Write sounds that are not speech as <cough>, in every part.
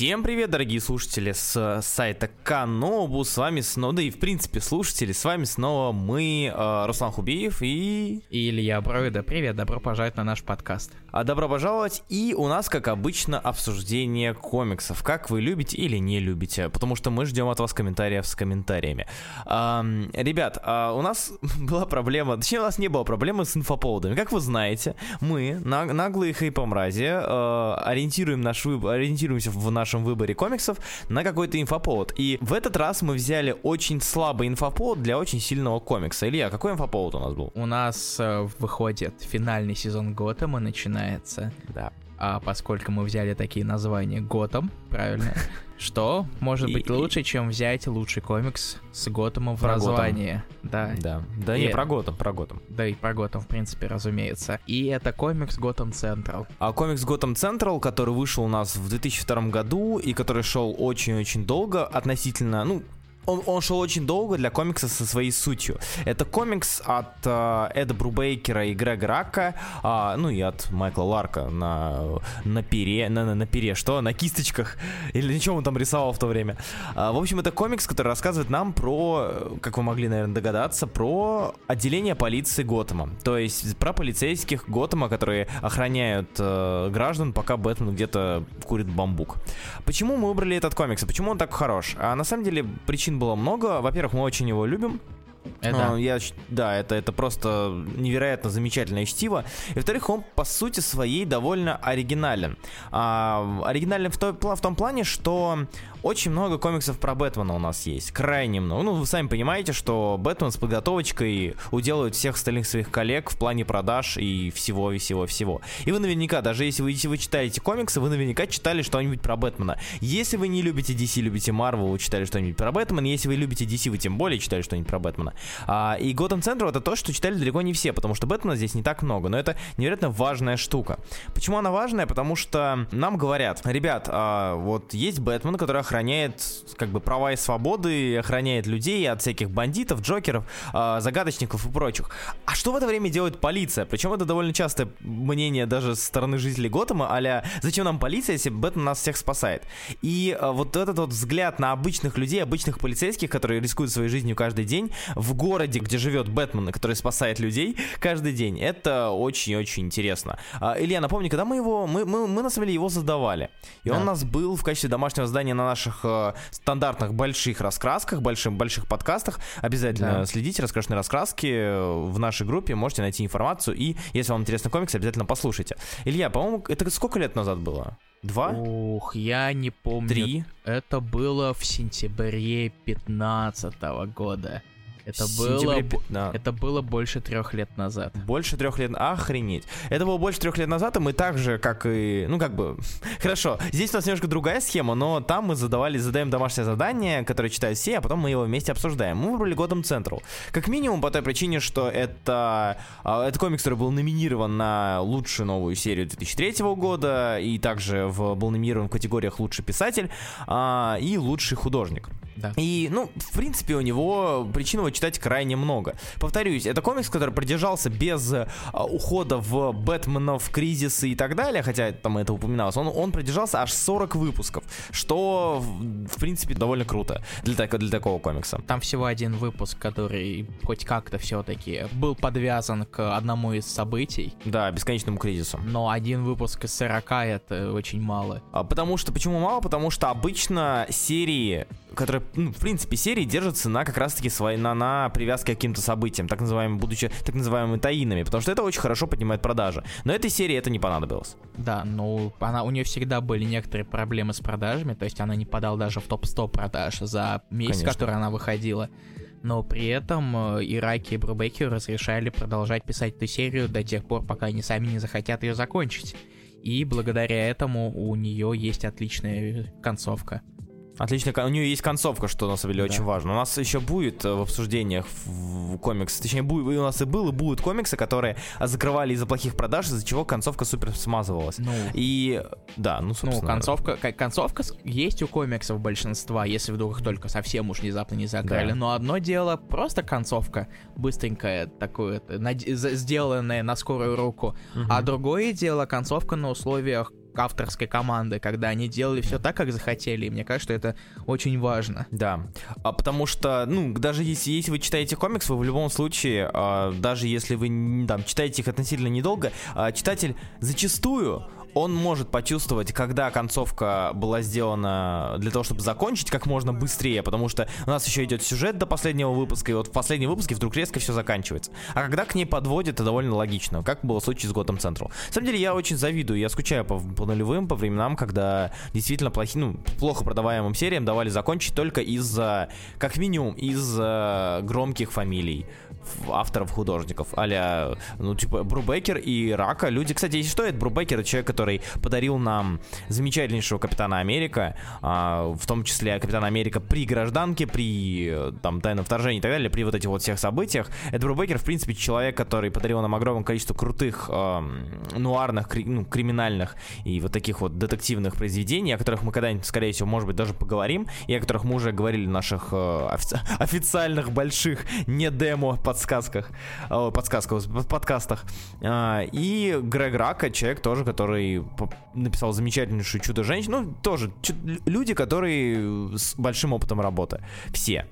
Всем привет, дорогие слушатели с сайта Канобу, с вами снова, да и в принципе слушатели, с вами снова мы, э, Руслан Хубиев и... И Илья Броида. Привет, добро пожаловать на наш подкаст. А добро пожаловать, и у нас, как обычно, обсуждение комиксов, как вы любите или не любите, потому что мы ждем от вас комментариев с комментариями. Эм, ребят, э, у нас <laughs> была проблема, точнее у нас не было проблемы с инфоповодами. Как вы знаете, мы, наглые хайпомрази, э, ориентируем наш выбор, ориентируемся в нашем выборе комиксов на какой-то инфоповод. И в этот раз мы взяли очень слабый инфоповод для очень сильного комикса. Илья, какой инфоповод у нас был? У нас э, выходит финальный сезон Готэма начинается. Да. А поскольку мы взяли такие названия Готэм, правильно? <laughs> Что может быть лучше, чем взять лучший комикс с Готэмом в названии? Да. Да. Да не про Готэм, про Готэм. Да и про Готэм, в принципе, разумеется. И это комикс Готэм Централ. А комикс Готэм Централ, который вышел у нас в 2002 году и который шел очень-очень долго относительно, ну, он, он шел очень долго для комикса со своей сутью. Это комикс от э, Эда Брубейкера и Грега Рака, э, ну и от Майкла Ларка на, на пере, на, на, на пере, что? На кисточках? Или ничего он там рисовал в то время. Э, в общем, это комикс, который рассказывает нам про, как вы могли, наверное, догадаться, про отделение полиции Готэма. То есть про полицейских Готэма, которые охраняют э, граждан, пока Бэтмен где-то курит бамбук. Почему мы выбрали этот комикс? Почему он так хорош? А на самом деле причин было много. Во-первых, мы очень его любим. Это. Я, да, это, это просто невероятно замечательное чтиво. И во-вторых, он по сути своей довольно оригинален. А, оригинален в, то, в том плане, что очень много комиксов про Бэтмена у нас есть. Крайне много. Ну, вы сами понимаете, что Бэтмен с подготовочкой уделывает всех остальных своих коллег в плане продаж и всего, и всего, всего. И вы наверняка, даже если вы, если вы читаете комиксы, вы наверняка читали что-нибудь про Бэтмена. Если вы не любите DC, любите Marvel, вы читали что-нибудь про Бэтмена. Если вы любите DC, вы тем более читали что-нибудь про Бэтмена. А, и Gotham Central это то, что читали далеко не все, потому что Бэтмена здесь не так много. Но это невероятно важная штука. Почему она важная? Потому что нам говорят, ребят, а, вот есть Бэтмен, который охраняет как бы права и свободы, охраняет людей от всяких бандитов, джокеров, э, загадочников и прочих. А что в это время делает полиция? Причем это довольно частое мнение даже со стороны жителей Готэма, а зачем нам полиция, если Бэтмен нас всех спасает? И э, вот этот вот взгляд на обычных людей, обычных полицейских, которые рискуют своей жизнью каждый день в городе, где живет Бэтмен, который спасает людей каждый день, это очень-очень интересно. А, Илья, напомни, когда мы его, мы, мы, мы на самом деле его создавали, и да. он у нас был в качестве домашнего здания на наших э, стандартных больших раскрасках, больших, больших подкастах. Обязательно да. следите, раскрашенные раскраски э, в нашей группе, можете найти информацию, и если вам интересны комиксы, обязательно послушайте. Илья, по-моему, это сколько лет назад было? Два? Ух, я не помню. Три? Это было в сентябре 15 года. Это было, 15. это было больше трех лет назад. Больше трех лет, охренеть. Это было больше трех лет назад, и мы так же, как и, ну как бы, <laughs> хорошо. Здесь у нас немножко другая схема, но там мы задавали, задаем домашнее задание, которое читают все, а потом мы его вместе обсуждаем. Мы выбрали Gotham Central. Как минимум по той причине, что это, а, это комикс, который был номинирован на лучшую новую серию 2003 года, и также в, был номинирован в категориях лучший писатель а, и лучший художник. Да. И, ну, в принципе, у него причин его читать крайне много. Повторюсь, это комикс, который продержался без а, ухода в Бэтменов, кризисы и так далее, хотя там это упоминалось, он, он продержался аж 40 выпусков, что, в принципе, довольно круто для, так, для такого комикса. Там всего один выпуск, который хоть как-то все-таки был подвязан к одному из событий. Да, бесконечному кризису. Но один выпуск из 40 это очень мало. А, потому что, почему мало? Потому что обычно серии которые, ну, в принципе, серии держатся на как раз-таки своей, на, на привязке к каким-то событиям, так называемым, будучи так называемыми таинами, потому что это очень хорошо поднимает продажи. Но этой серии это не понадобилось. Да, ну, она, у нее всегда были некоторые проблемы с продажами, то есть она не подала даже в топ-100 продаж за месяц, Конечно. который она выходила. Но при этом э, и Раки, и Брубекер разрешали продолжать писать эту серию до тех пор, пока они сами не захотят ее закончить. И благодаря этому у нее есть отличная концовка. Отлично, у нее есть концовка, что на самом деле да. очень важно. У нас еще будет э, в обсуждениях в, комикс, точнее, будет, у нас и был, и будут комиксы, которые закрывали из-за плохих продаж, из-за чего концовка супер смазывалась. Ну, и да, ну, ну собственно. Ну, концовка, концовка есть у комиксов большинства, если вдруг их только совсем уж внезапно не закрыли. Да. Но одно дело просто концовка, быстренькая, такое, сделанная на скорую руку, угу. а другое дело концовка на условиях авторской команды, когда они делали все так, как захотели. И мне кажется, что это очень важно. Да, а потому что, ну, даже если, если вы читаете комикс, вы в любом случае, а, даже если вы там читаете их относительно недолго, а, читатель зачастую он может почувствовать, когда концовка была сделана для того, чтобы закончить как можно быстрее, потому что у нас еще идет сюжет до последнего выпуска, и вот в последнем выпуске вдруг резко все заканчивается. А когда к ней подводит, это довольно логично, как было в случае с Готэм Централ. На самом деле я очень завидую, я скучаю по, по нулевым, по временам, когда действительно плохи, ну, плохо продаваемым сериям давали закончить только из-за, как минимум, из-за громких фамилий авторов-художников, а ну, типа, Брубекер и Рака. Люди, кстати, что, это Брубекер, человек, который подарил нам замечательнейшего Капитана Америка, а, в том числе Капитана Америка при гражданке, при там тайном вторжении и так далее, при вот этих вот всех событиях. Это Брубекер, в принципе, человек, который подарил нам огромное количество крутых э, нуарных, кри, ну, криминальных и вот таких вот детективных произведений, о которых мы когда-нибудь, скорее всего, может быть, даже поговорим, и о которых мы уже говорили в наших э, офици- <laughs> официальных больших не демо подсказках, э, подсказках, подкастах. Э, и Грег Рака, человек тоже, который написал замечательнейшую «Чудо-женщину». Ну, тоже люди, которые с большим опытом работы. Все.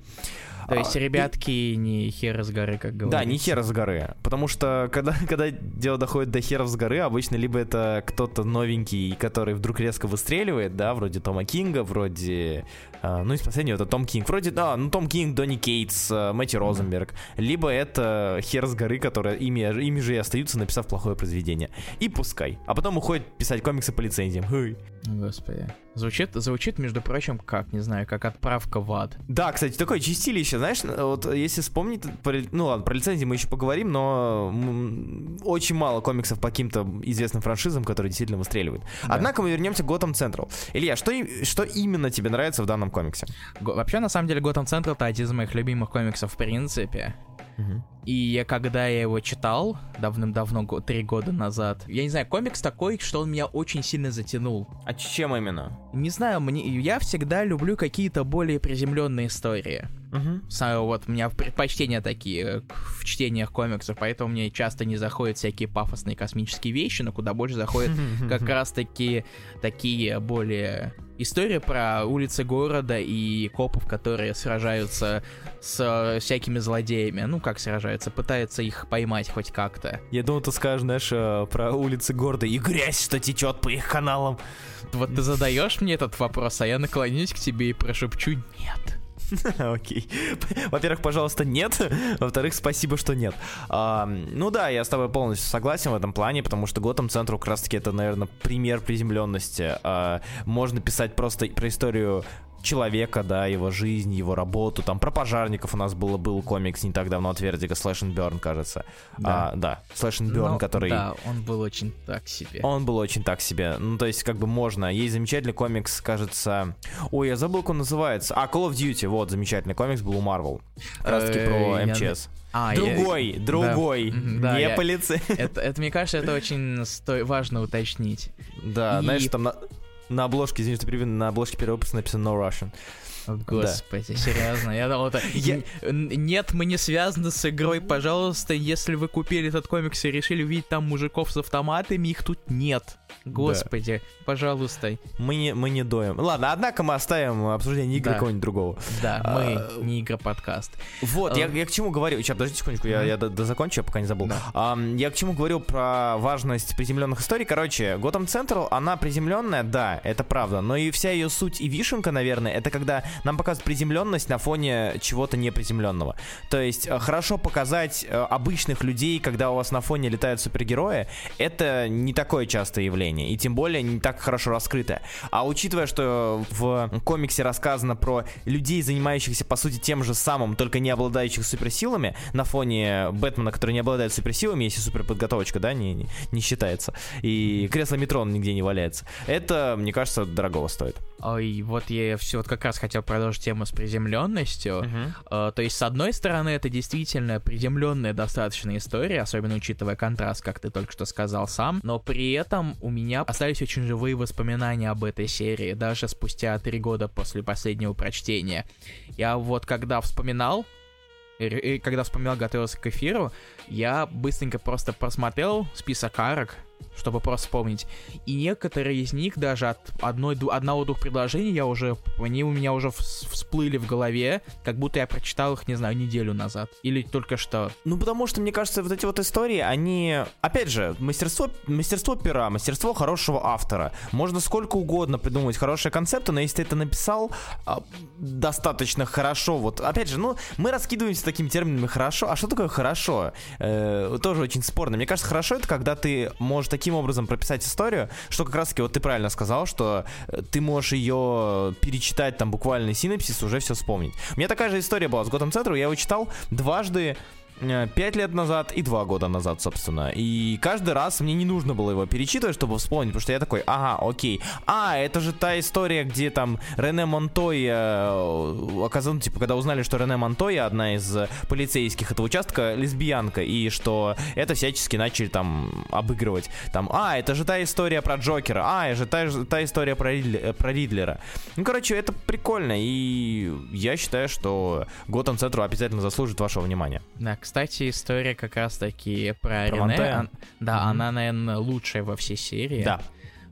То есть а, ребятки и... не хер с горы, как говорится. Да, не хер с горы. Потому что когда, <laughs> когда дело доходит до херов с горы, обычно либо это кто-то новенький, который вдруг резко выстреливает, да, вроде Тома Кинга, вроде... Э, ну, из последнего это Том Кинг. Вроде, да, ну, Том Кинг, Донни Кейтс, э, Мэтти Розенберг. Либо это хер с горы, которые ими, ими же и остаются, написав плохое произведение. И пускай. А потом уходит писать комиксы по лицензиям. Господи. Звучит, звучит, между прочим, как, не знаю, как отправка в ад. Да, кстати, такое чистилище, знаешь, вот если вспомнить, ну ладно, про лицензии мы еще поговорим, но очень мало комиксов по каким-то известным франшизам, которые действительно выстреливают. Да. Однако мы вернемся к Готэм Централ. Илья, что, что именно тебе нравится в данном комиксе? Вообще, на самом деле, Готэм Централ это один из моих любимых комиксов в принципе. И я, когда я его читал давным-давно, три года назад, я не знаю, комикс такой, что он меня очень сильно затянул. А чем именно? Не знаю, мне, я всегда люблю какие-то более приземленные истории. Угу. Вот у меня предпочтения такие э, в чтениях комиксов, поэтому мне часто не заходят всякие пафосные космические вещи, но куда больше заходят <laughs> как раз-таки такие более история про улицы города и копов, которые сражаются с э, всякими злодеями. Ну, как сражаются, пытаются их поймать хоть как-то. Я думал, ты скажешь, знаешь, э, про улицы города и грязь, что течет по их каналам. Вот ты задаешь мне этот вопрос, а я наклонюсь к тебе и прошепчу «нет». <laughs> Окей. Во-первых, пожалуйста, нет. Во-вторых, спасибо, что нет. А, ну да, я с тобой полностью согласен в этом плане, потому что Готэм Центру как раз-таки это, наверное, пример приземленности. А, можно писать просто про историю человека, да, его жизнь, его работу. Там про пожарников у нас было, был комикс не так давно от Вердика, Slash and Burn, кажется. Да, а, да Slash and Burn, Но, который... Да, он был очень так себе. Он был очень так себе. Ну, то есть, как бы можно. Есть замечательный комикс, кажется... Ой, я забыл, как он называется. А, Call of Duty, вот, замечательный комикс был у Marvel. Как раз таки про МЧС. А, другой, я... другой, да, не я... полицей. Это, это, мне кажется, это очень сто... важно уточнить. Да, И... знаешь, там на обложке, извините, на обложке первого выпуска написано No Russian. Господи, да. серьезно, я думал, это... Я... Нет, мы не связаны с игрой, пожалуйста, если вы купили этот комикс и решили увидеть там мужиков с автоматами, их тут нет. Господи, да. пожалуйста. Мы не, мы не доем. Ладно, однако мы оставим обсуждение игры да. кого-нибудь другого. Да, а, мы не игра-подкаст. Вот, а, я, я к чему говорю... Сейчас, подождите секундочку, я, я до, до закончу, я пока не забыл. Да. А, я к чему говорю про важность приземленных историй. Короче, Gotham Central, она приземленная, да, это правда, но и вся ее суть и вишенка, наверное, это когда нам показывают приземленность на фоне чего-то неприземленного. То есть, э, хорошо показать э, обычных людей, когда у вас на фоне летают супергерои, это не такое частое явление и тем более не так хорошо раскрытое. А учитывая, что в комиксе рассказано про людей, занимающихся по сути тем же самым, только не обладающих суперсилами, на фоне Бэтмена, который не обладает суперсилами, если суперподготовочка, да, не, не, не считается, и кресло метро нигде не валяется, это, мне кажется, дорогого стоит. Ой, вот я все вот как раз хотел продолжить тему с приземленностью. Uh-huh. Uh, то есть, с одной стороны, это действительно приземленная достаточно история, особенно учитывая контраст, как ты только что сказал сам, но при этом у меня остались очень живые воспоминания об этой серии, даже спустя три года после последнего прочтения. Я вот когда вспоминал, и когда вспоминал, готовился к эфиру, я быстренько просто просмотрел список арок, чтобы просто вспомнить. И некоторые из них даже от одной, одного-двух предложений я уже, они у меня уже всплыли в голове, как будто я прочитал их, не знаю, неделю назад. Или только что. Ну, потому что, мне кажется, вот эти вот истории, они, опять же, мастерство, мастерство пера, мастерство хорошего автора. Можно сколько угодно придумывать хорошие концепты, но если ты это написал а, достаточно хорошо, вот, опять же, ну, мы раскидываемся такими терминами «хорошо», а что такое «хорошо»? Э, тоже очень спорно. Мне кажется, хорошо это когда ты можешь таким образом прописать историю, что как раз таки вот ты правильно сказал, что э, ты можешь ее перечитать там буквально синапсис, уже все вспомнить. У меня такая же история была с Готэм Центром, я его читал дважды 5 э, лет назад и 2 года назад, собственно. И каждый раз мне не нужно было его перечитывать, чтобы вспомнить, потому что я такой, ага, окей. А, это же та история, где там Рене Монтойя, э, оказалось, типа, когда узнали, что Рене Монтойя, одна из полицейских этого участка, лесбиянка, и что это всячески начали там обыгрывать. Там, а, это же та история про Джокера, а, это же та, та история про, Ридли, про Ридлера. Ну, короче, это прикольно, и я считаю, что Готэм Центру обязательно заслужит вашего внимания. Да, кстати, история как раз-таки про, про Рене. Он, да, mm-hmm. она, наверное, лучшая во всей серии. Да.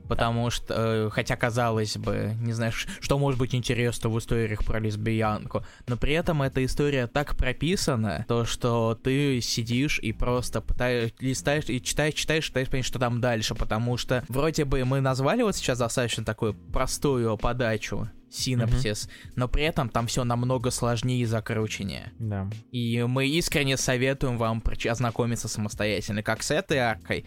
Потому да. что, э, хотя казалось бы, не знаешь, что может быть интересно в историях про лесбиянку, но при этом эта история так прописана, то что ты сидишь и просто пытаешь, листаешь и читаешь, читаешь, читаешь, понять, что там дальше, потому что вроде бы мы назвали вот сейчас достаточно такую простую подачу синапсис, mm-hmm. но при этом там все намного сложнее и закрученнее. Да. И мы искренне советуем вам ознакомиться самостоятельно, как с этой аркой,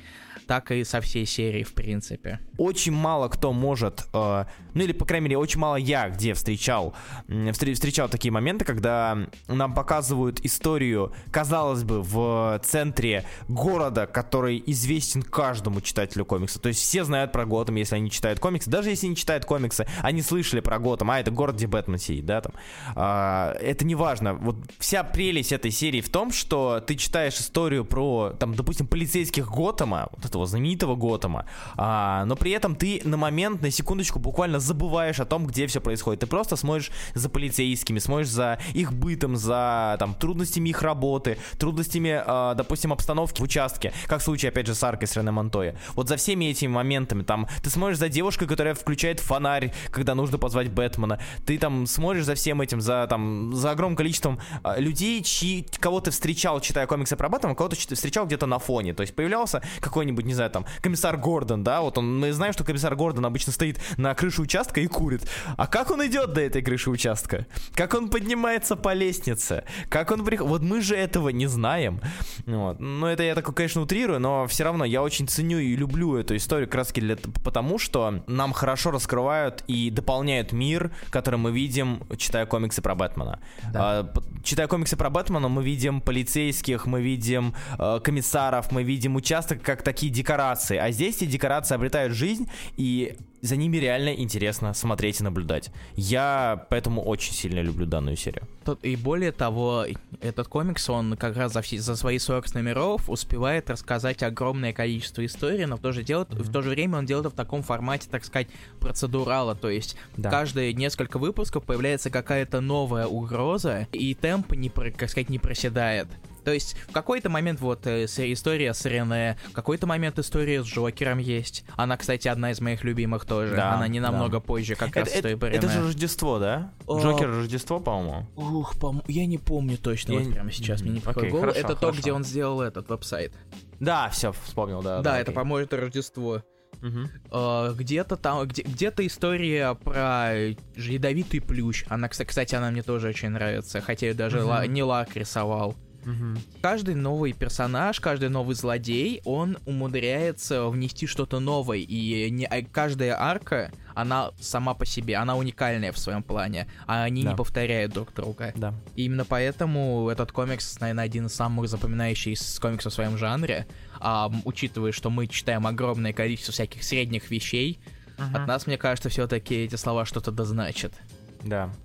так и со всей серией, в принципе. Очень мало кто может, э, ну или, по крайней мере, очень мало я где встречал, встречал такие моменты, когда нам показывают историю, казалось бы, в центре города, который известен каждому читателю комикса. То есть все знают про Готэм, если они читают комиксы. Даже если не читают комиксы, они слышали про Готэм, а это город, где Бэтмен сидит, да, там. А, это не важно. Вот вся прелесть этой серии в том, что ты читаешь историю про, там, допустим, полицейских Готэма, вот этого знаменитого Готэма, а, но при этом ты на момент, на секундочку буквально забываешь о том, где все происходит. Ты просто смотришь за полицейскими, смотришь за их бытом, за там трудностями их работы, трудностями, а, допустим, обстановки в участке, как в случае, опять же, с Аркой с Рене Монтоя. Вот за всеми этими моментами, там, ты смотришь за девушкой, которая включает фонарь, когда нужно позвать Бэтмена. Ты там смотришь за всем этим, за там, за огромным количеством а, людей, чьи, кого ты встречал, читая комиксы про Бэтмена, кого ты встречал где-то на фоне. То есть появлялся какой-нибудь, не знаю, там, комиссар Гордон, да, вот он, мы знаем, что комиссар Гордон обычно стоит на крыше участка и курит. А как он идет до этой крыши участка? Как он поднимается по лестнице? Как он приходит? Вот мы же этого не знаем. Вот. Ну, это я такой, конечно, утрирую, но все равно я очень ценю и люблю эту историю краски для... потому, что нам хорошо раскрывают и дополняют мир, который мы видим, читая комиксы про Бэтмена. Да. А, читая комиксы про Бэтмена, мы видим полицейских, мы видим э, комиссаров, мы видим участок как такие декорации. А здесь эти декорации обретают жизнь, и за ними реально интересно смотреть и наблюдать. Я поэтому очень сильно люблю данную серию. И более того, этот комикс, он как раз за, все, за свои 40 номеров успевает рассказать огромное количество историй, но в то же, делает, mm-hmm. в то же время он делает это в таком формате, так сказать, процедурала, то есть да. каждые несколько выпусков появляется какая-то новая угроза, и темп, не, как сказать, не проседает. То есть в какой-то момент вот э, история с Рене, в какой-то момент история с Джокером есть. Она, кстати, одна из моих любимых тоже. Да, Она не намного да. позже, как это, раз это, история Это же Рождество, да? Джокер Рождество, по-моему. Ух, по я не помню точно я... вот прямо сейчас, мне не приходит okay, Это хорошо. то, где он сделал этот веб-сайт. Да, все, вспомнил, да. Да, да это, по-моему, это Рождество. Uh, где-то там, где, где-то история про ядовитый плющ. Она, кстати, она мне тоже очень нравится, хотя я даже uh-huh. ла, не лак рисовал. Угу. Каждый новый персонаж, каждый новый злодей, он умудряется внести что-то новое. И не, а каждая арка, она сама по себе, она уникальная в своем плане, а они да. не повторяют друг друга. Да. И именно поэтому этот комикс, наверное, один из самых запоминающихся комиксов в своем жанре. А, учитывая, что мы читаем огромное количество всяких средних вещей, uh от нас, мне кажется, все-таки эти слова что-то дозначат. Да.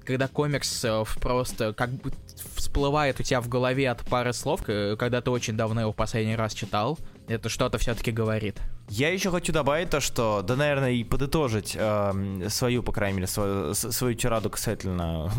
Когда комикс э, просто как бы всплывает у тебя в голове от пары слов, когда ты очень давно его в последний раз читал, это что-то все-таки говорит. Я еще хочу добавить то, что, да, наверное, и подытожить э, свою, по крайней мере, свою, свою тираду касательно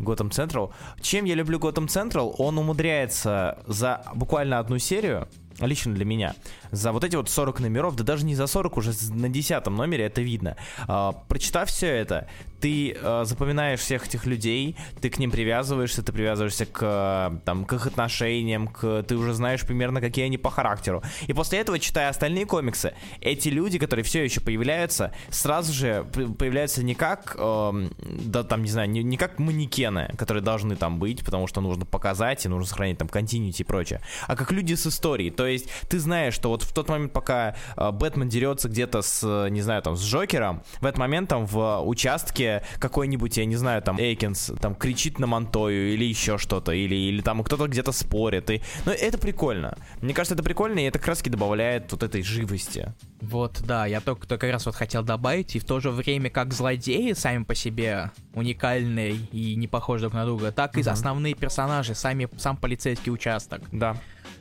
Gotham Central. Чем я люблю Gotham Central? Он умудряется за буквально одну серию лично для меня, за вот эти вот 40 номеров, да даже не за 40, уже на 10 номере это видно. А, прочитав все это, ты а, запоминаешь всех этих людей, ты к ним привязываешься, ты привязываешься к, там, к их отношениям, к, ты уже знаешь примерно, какие они по характеру. И после этого, читая остальные комиксы, эти люди, которые все еще появляются, сразу же появляются не как, э, да, там, не знаю, не, не как манекены, которые должны там быть, потому что нужно показать и нужно сохранить там континьюти и прочее, а как люди с историей. То есть ты знаешь, что вот в тот момент, пока э, Бэтмен дерется где-то с, не знаю, там, с Джокером, в этот момент там в участке какой-нибудь, я не знаю, там, Эйкинс там кричит на Монтою или еще что-то, или, или там кто-то где-то спорит. И... Ну, это прикольно. Мне кажется, это прикольно, и это краски добавляет вот этой живости. Вот, да, я только, только как раз вот хотел добавить, и в то же время как злодеи сами по себе уникальные и не похожи друг на друга, так и uh-huh. основные персонажи, сами, сам полицейский участок. Да.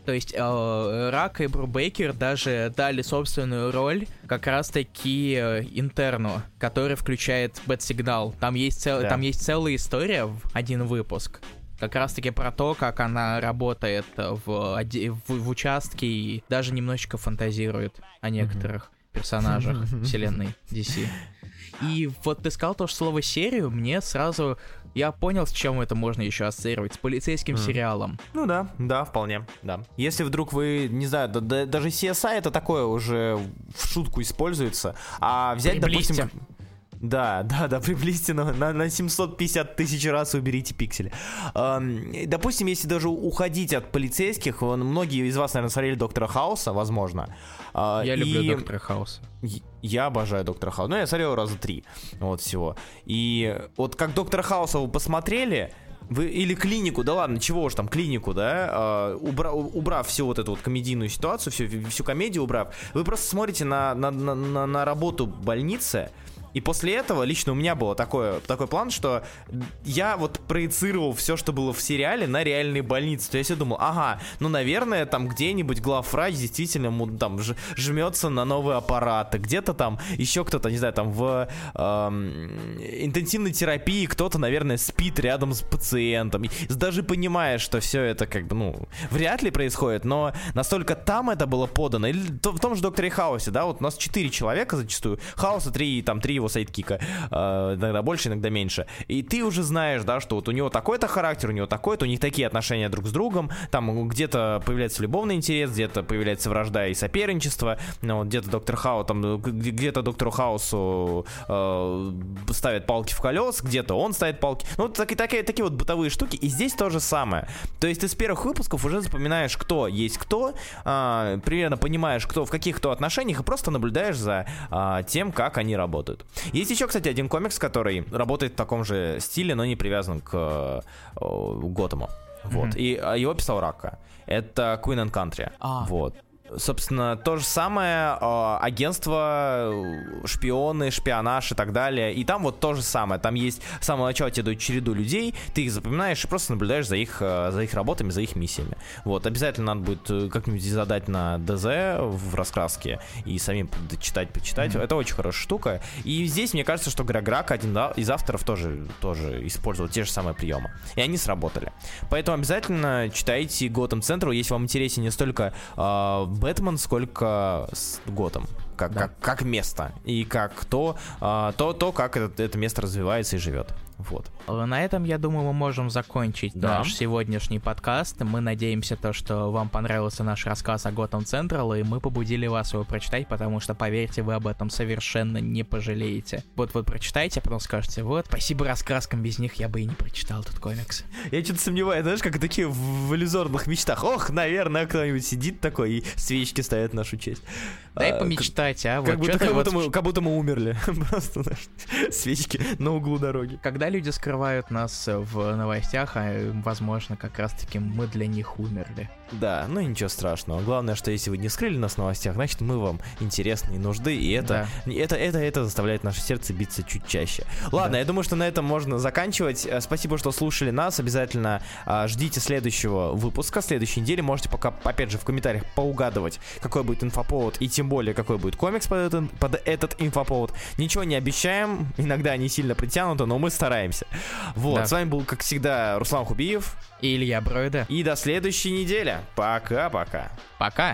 То есть э, Рак и Брубейкер даже дали собственную роль как раз-таки э, интерну, который включает Бэт-сигнал. Там есть, цел, да. там есть целая история в один выпуск. Как раз-таки про то, как она работает в, в, в участке и даже немножечко фантазирует о некоторых mm-hmm. Персонажах <laughs> вселенной DC. И вот ты сказал то, что слово серию, мне сразу я понял, с чем это можно еще ассоциировать, с полицейским mm. сериалом. Ну да, да, вполне, да. Если вдруг вы, не знаю, да, да, даже CSI это такое уже в шутку используется, а взять, Приблизьте. допустим... <laughs> Да, да, да, приблизьте на, на, на 750 тысяч раз уберите пиксели. Эм, допустим, если даже уходить от полицейских, многие из вас, наверное, смотрели Доктора Хауса, возможно. Э, я и... люблю Доктора Хауса. Я обожаю Доктора Хауса. Ну, я смотрел раза три, вот всего. И вот как Доктора Хауса вы посмотрели, вы, или клинику, да ладно, чего уж там, клинику, да, э, убра, убрав всю вот эту вот комедийную ситуацию, всю, всю комедию убрав, вы просто смотрите на, на, на, на работу больницы, и после этого лично у меня был такой, такой план, что я вот проецировал все, что было в сериале, на реальные больницы. То есть я думал, ага, ну, наверное, там где-нибудь главврач действительно там жмется на новые аппараты. Где-то там еще кто-то, не знаю, там в эм, интенсивной терапии кто-то, наверное, спит рядом с пациентом. Даже понимая, что все это как бы, ну, вряд ли происходит, но настолько там это было подано. Или в том же Докторе Хаусе, да, вот у нас четыре человека зачастую. Хауса три, там, три его сайдкика. Э, иногда больше, иногда меньше. И ты уже знаешь, да, что вот у него такой-то характер, у него такой-то, у них такие отношения друг с другом. Там где-то появляется любовный интерес, где-то появляется вражда и соперничество. Ну, где-то доктор Хаус, там, где-то доктору Хаусу э, ставят палки в колес, где-то он ставит палки. Ну, такие, такие, такие вот бытовые штуки. И здесь то же самое. То есть ты с первых выпусков уже запоминаешь, кто есть кто, э, примерно понимаешь, кто в каких то отношениях, и просто наблюдаешь за э, тем, как они работают. Есть еще, кстати, один комикс, который работает в таком же стиле, но не привязан к э, Готэму. Вот. Mm-hmm. И а, его писал Рака. Это Queen and Country. А. Вот собственно, то же самое э, агентство, шпионы, шпионаж и так далее. И там вот то же самое. Там есть с самого начала тебе дают череду людей, ты их запоминаешь и просто наблюдаешь за их, э, за их работами, за их миссиями. Вот, обязательно надо будет э, как-нибудь задать на ДЗ в раскраске и самим читать, почитать. Mm-hmm. Это очень хорошая штука. И здесь, мне кажется, что Грег Рак, один из авторов, тоже, тоже использовал те же самые приемы. И они сработали. Поэтому обязательно читайте Готэм Централ, если вам интереснее не столько э, Бэтмен, сколько с Готом. Как, да. как, как место. И как то, а, то, то как это, это место развивается и живет. Вот. На этом, я думаю, мы можем закончить да. наш сегодняшний подкаст. Мы надеемся, то, что вам понравился наш рассказ о Gotham Central, и мы побудили вас его прочитать, потому что, поверьте, вы об этом совершенно не пожалеете. Вот вот прочитайте, а потом скажете, вот, спасибо раскраскам, без них я бы и не прочитал этот комикс. Я что-то сомневаюсь, знаешь, как такие в иллюзорных мечтах. Ох, наверное, кто-нибудь сидит такой и свечки ставит в нашу честь. Дай а, помечтать, а? Как, вот будто, как, будто мы, как будто мы умерли. <laughs> Просто знаешь, свечки на углу дороги. Когда люди скрывают нас в новостях, а возможно, как раз-таки мы для них умерли. Да, ну ничего страшного. Главное, что если вы не скрыли нас в новостях, значит мы вам интересны и нужды, и это, да. это, это, это заставляет наше сердце биться чуть чаще. Ладно, да. я думаю, что на этом можно заканчивать. Э, спасибо, что слушали нас. Обязательно а, ждите следующего выпуска, следующей недели. Можете пока, опять же, в комментариях поугадывать, какой будет инфоповод и тем более, какой будет комикс под этот, под этот инфоповод. Ничего не обещаем, иногда они сильно притянуты, но мы стараемся. Вот, да. с вами был, как всегда, Руслан Хубиев и Илья Бройда. И до следующей недели. Пока-пока. Пока.